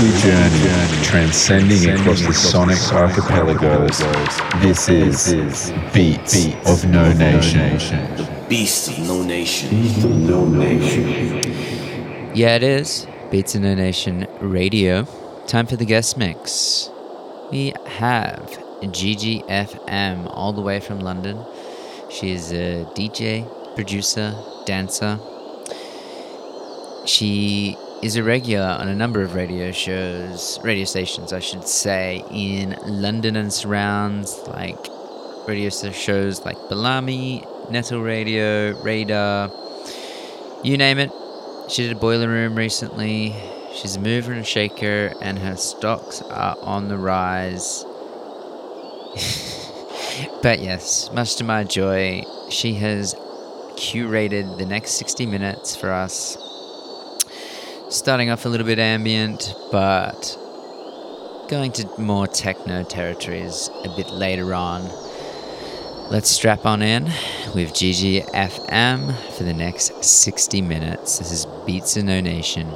weekly journey transcending across the sonic archipelagos. This is Beats of No Nation. The Beast of No Nation. Yeah, it is. Beats of No Nation Radio. Time for the guest mix. We have GGFM all the way from London. She is a DJ, producer, dancer. She is a regular on a number of radio shows, radio stations, I should say, in London and surrounds, like radio shows like Balamii, Netil Radio, Radar, you name it. She did a boiler room recently. She's a mover and a shaker, and her stocks are on the rise. but yes, much to my joy, she has curated the next 60 minutes for us. Starting off a little bit ambient, but going to more techno territories a bit later on. Let's strap on in with GGFM for the next 60 minutes. This is Beats of No Nation.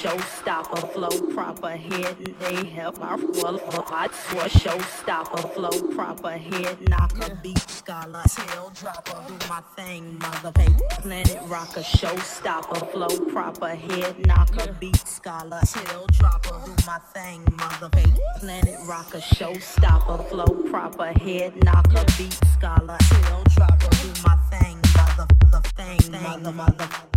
Showstopper, flow proper, head they help. My well, I swear showstopper, flow proper, head knocker, beat scholar, tail dropper, do my thing, mother planet rocker, showstopper, flow proper, head knocker, beat scholar, tail dropper, do my thing, mother planet rocker, showstopper, flow proper, head knocker, beat scholar, tail dropper, do my thing, mother, the thing, mother, mother.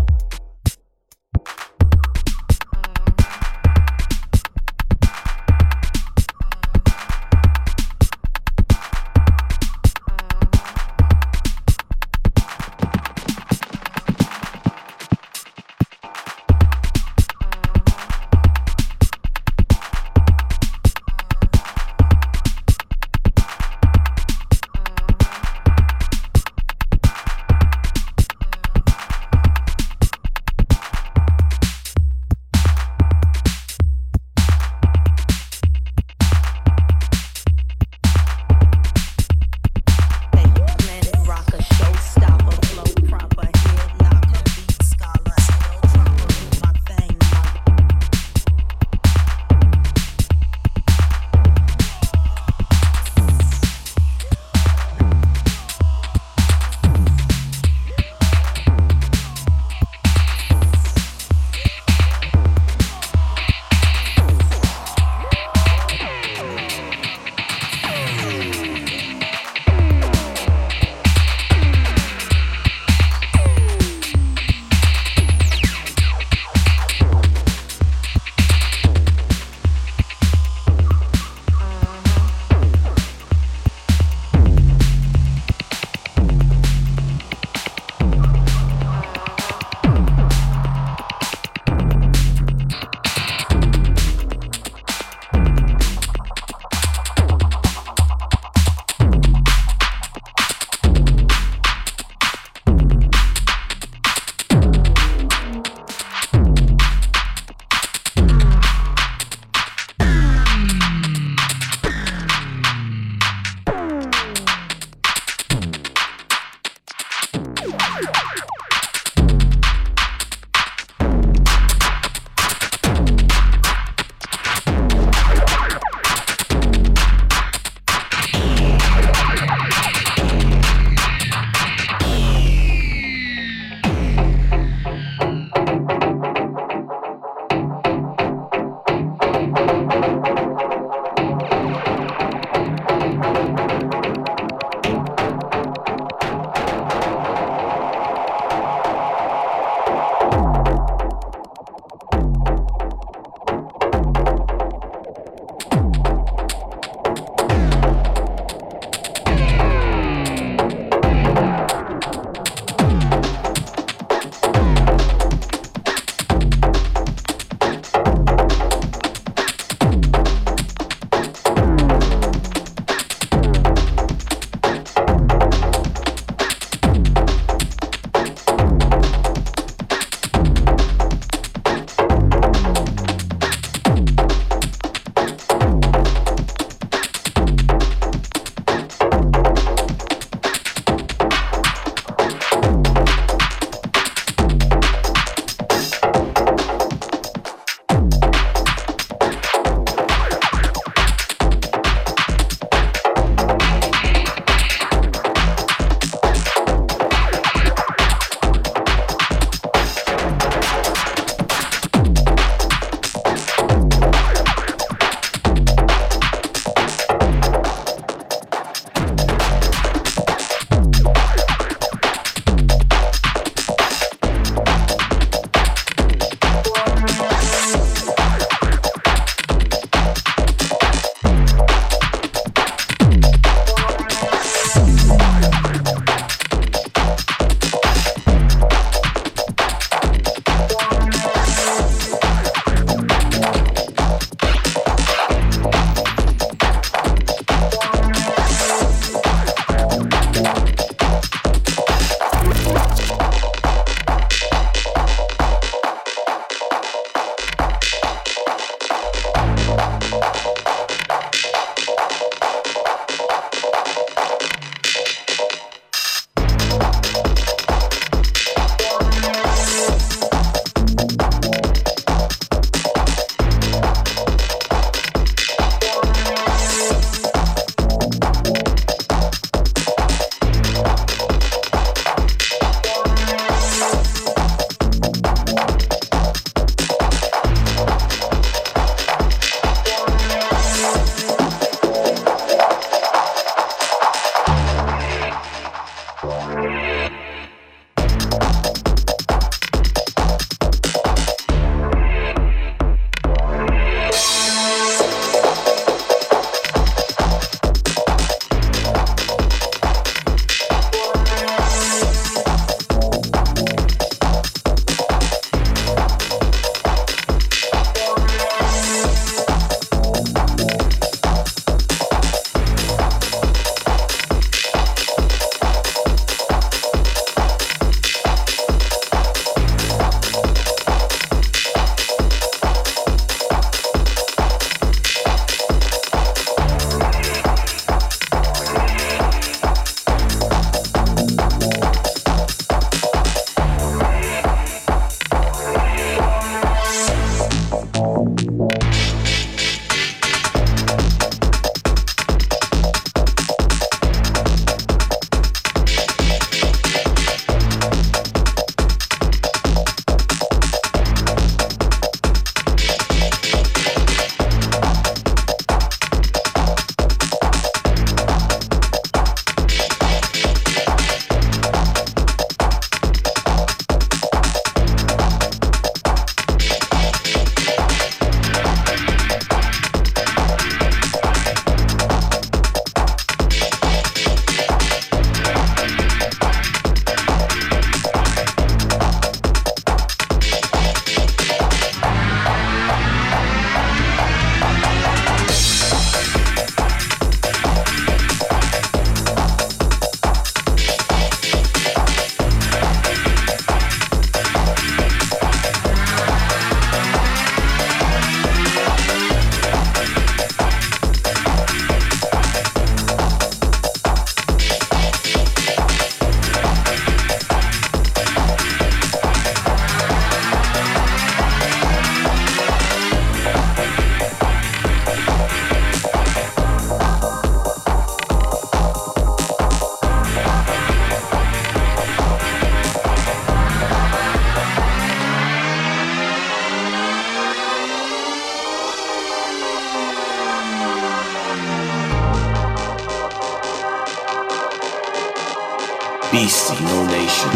BC No Nation.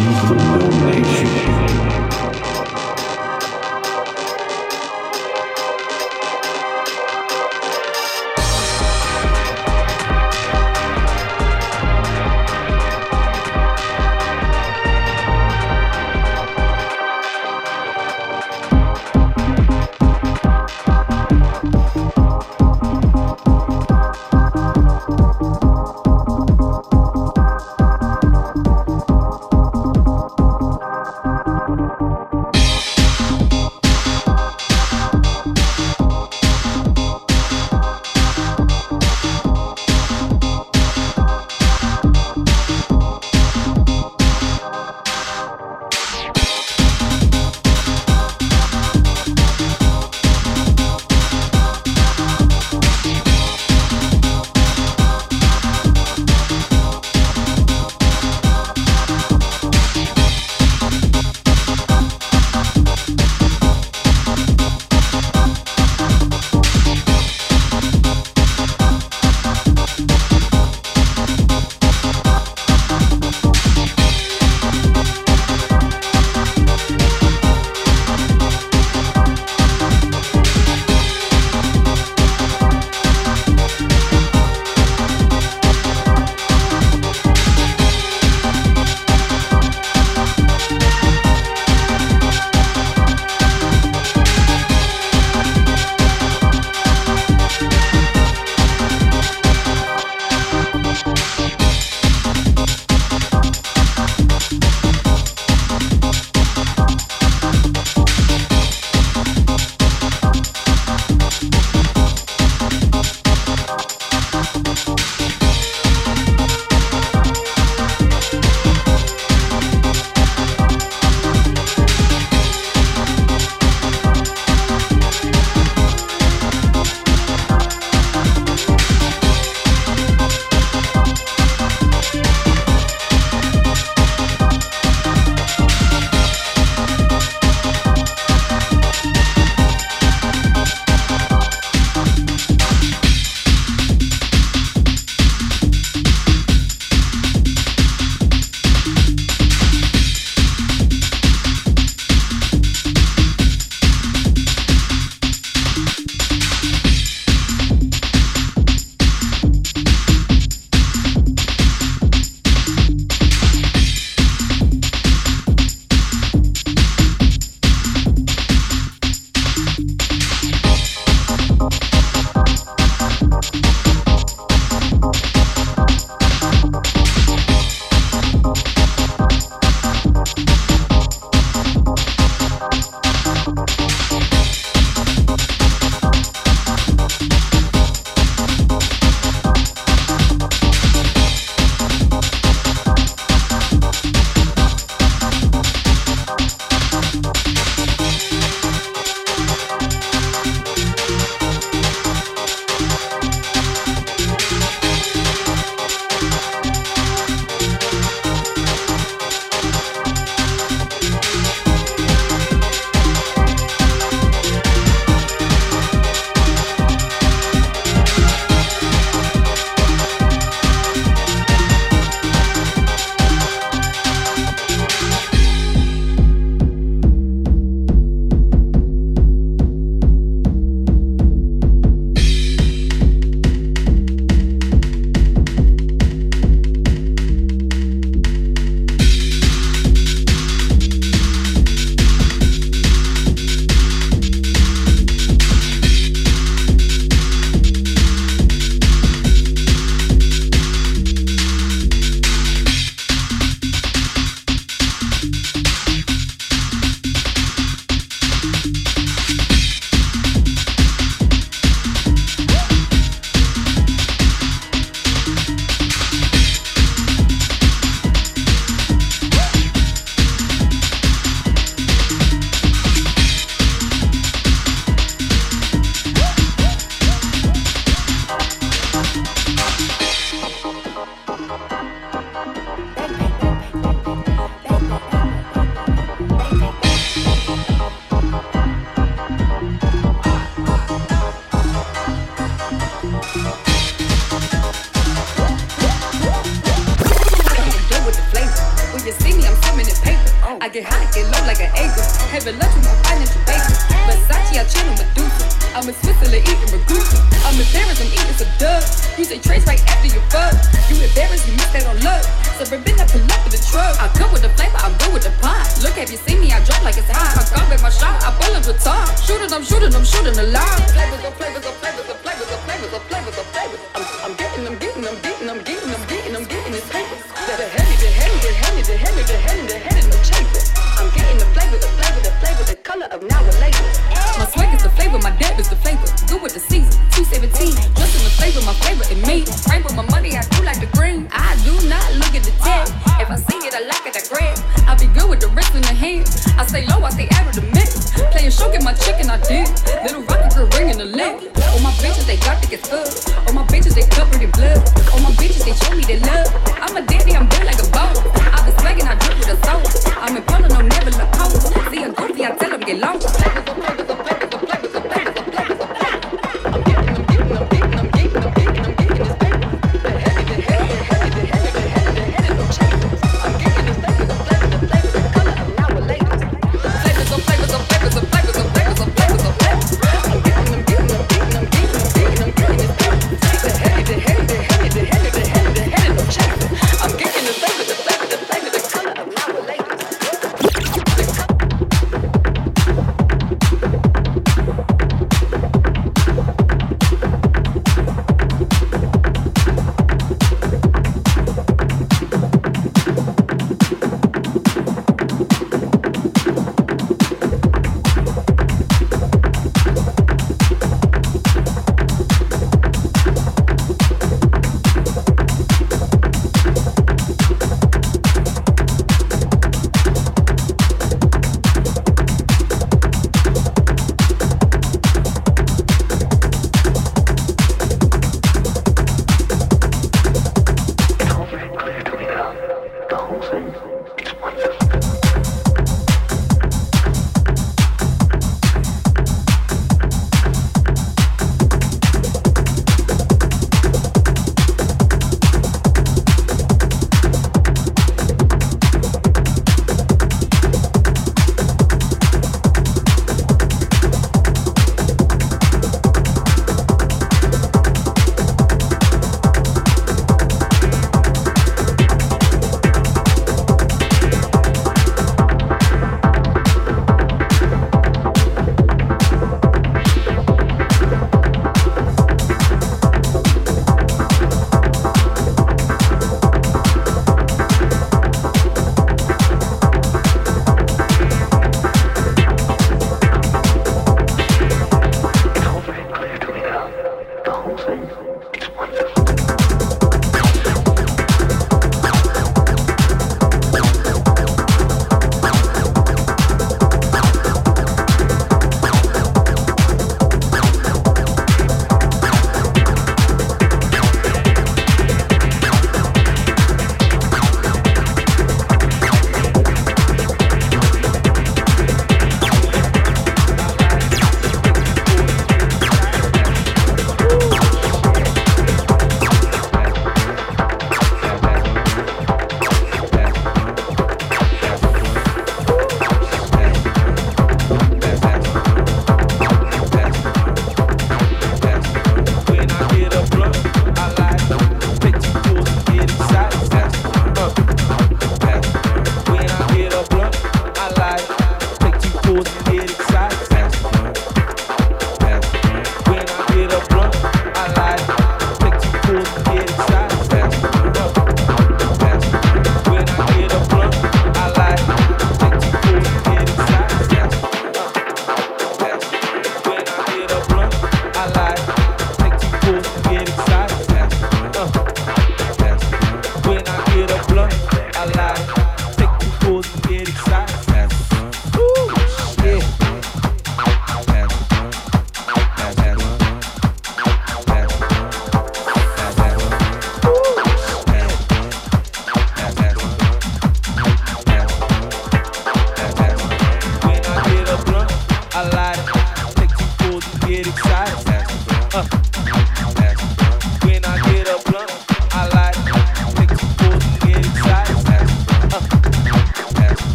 No Nation.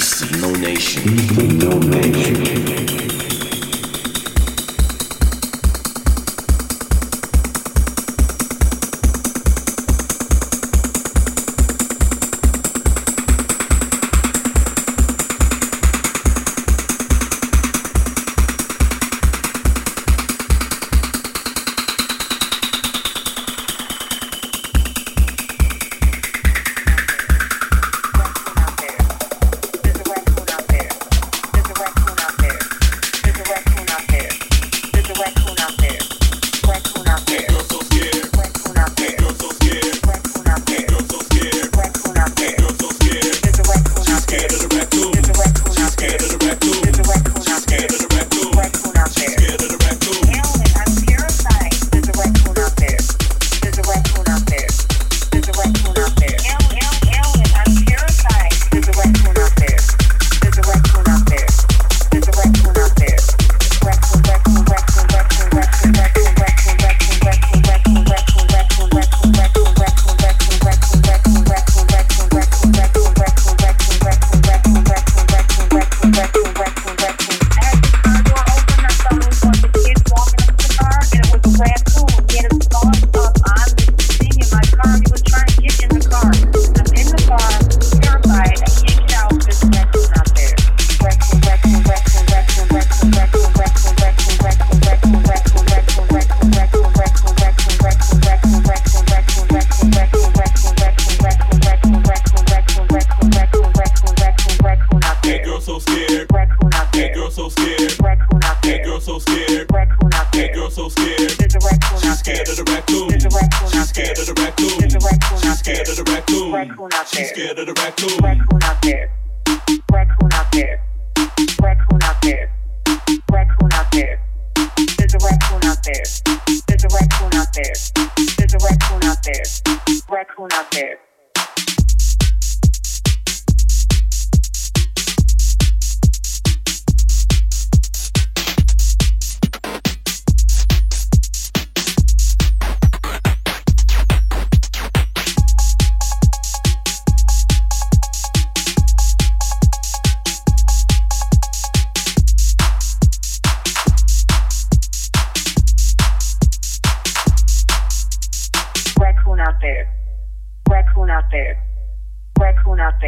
Beast of no nation. Beast of no nation.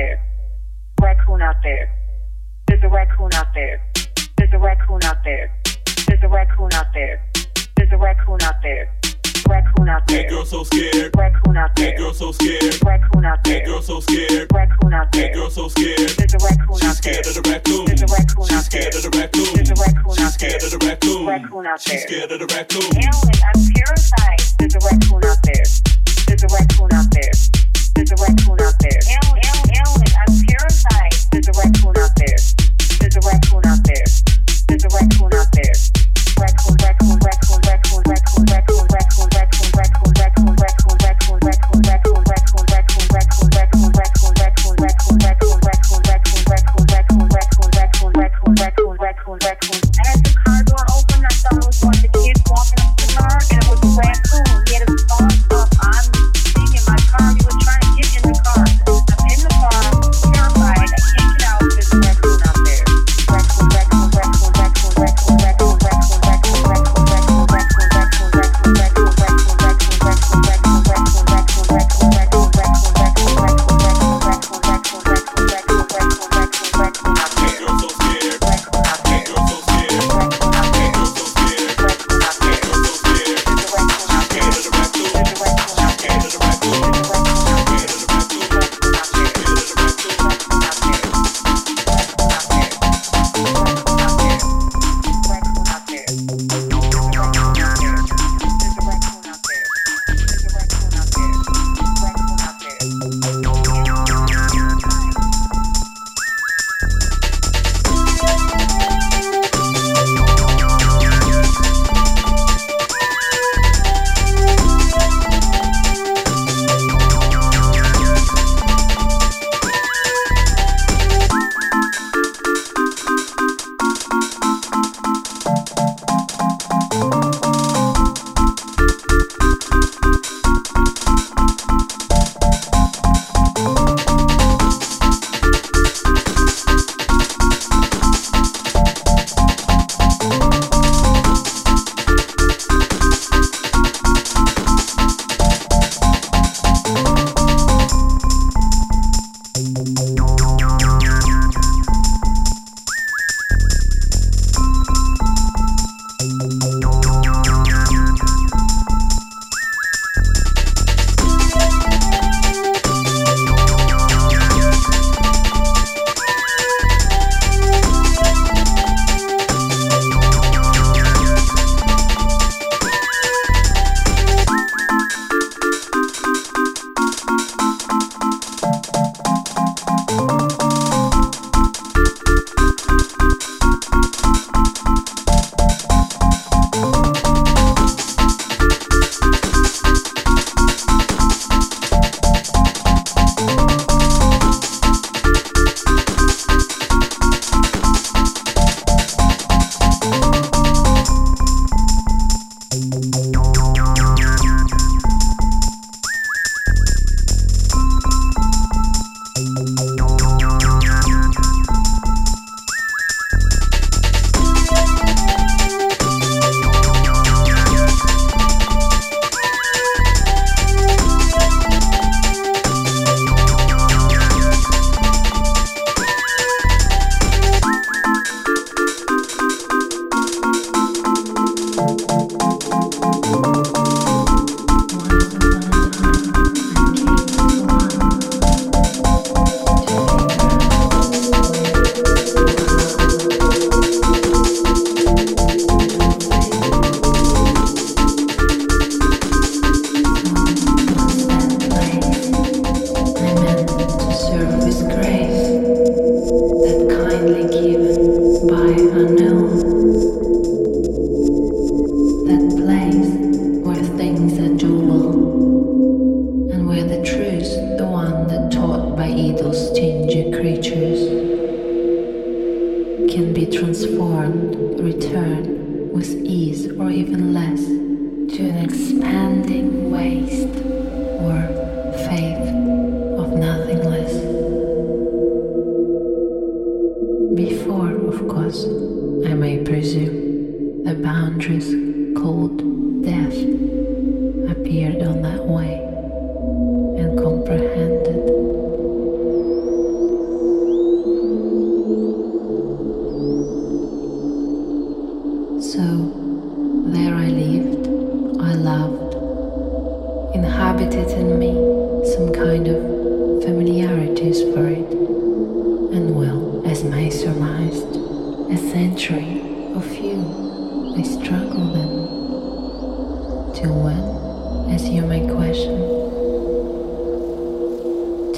There. Raccoon out there. There's a raccoon out there. There's a raccoon out there. There's a raccoon out there. There's a raccoon out there. Raccoon out That there. girl so scared. Raccoon out there. That girl so scared. Raccoon out That there. girl so scared. Raccoon out there. That girl so scared. There's a raccoon She's out there. scared of the raccoon. There's a raccoon She's out there. scared of the raccoon. There's a raccoon She's out there. scared of the raccoon. Raccoon out She's there. scared of the raccoon. Ellen, I'm terrified. There's a raccoon out there. There's a raccoon out there. There's a raccoon out there. I'm terrified. There's a raccoon out there. There's a raccoon out there. There's a raccoon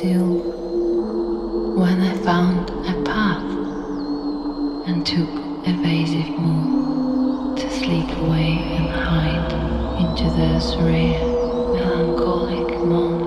until when I found a path and took evasive move to slip away and hide into those rare, melancholic moments.